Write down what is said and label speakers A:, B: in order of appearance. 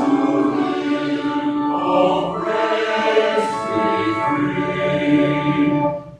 A: Him, oh, praise we bring.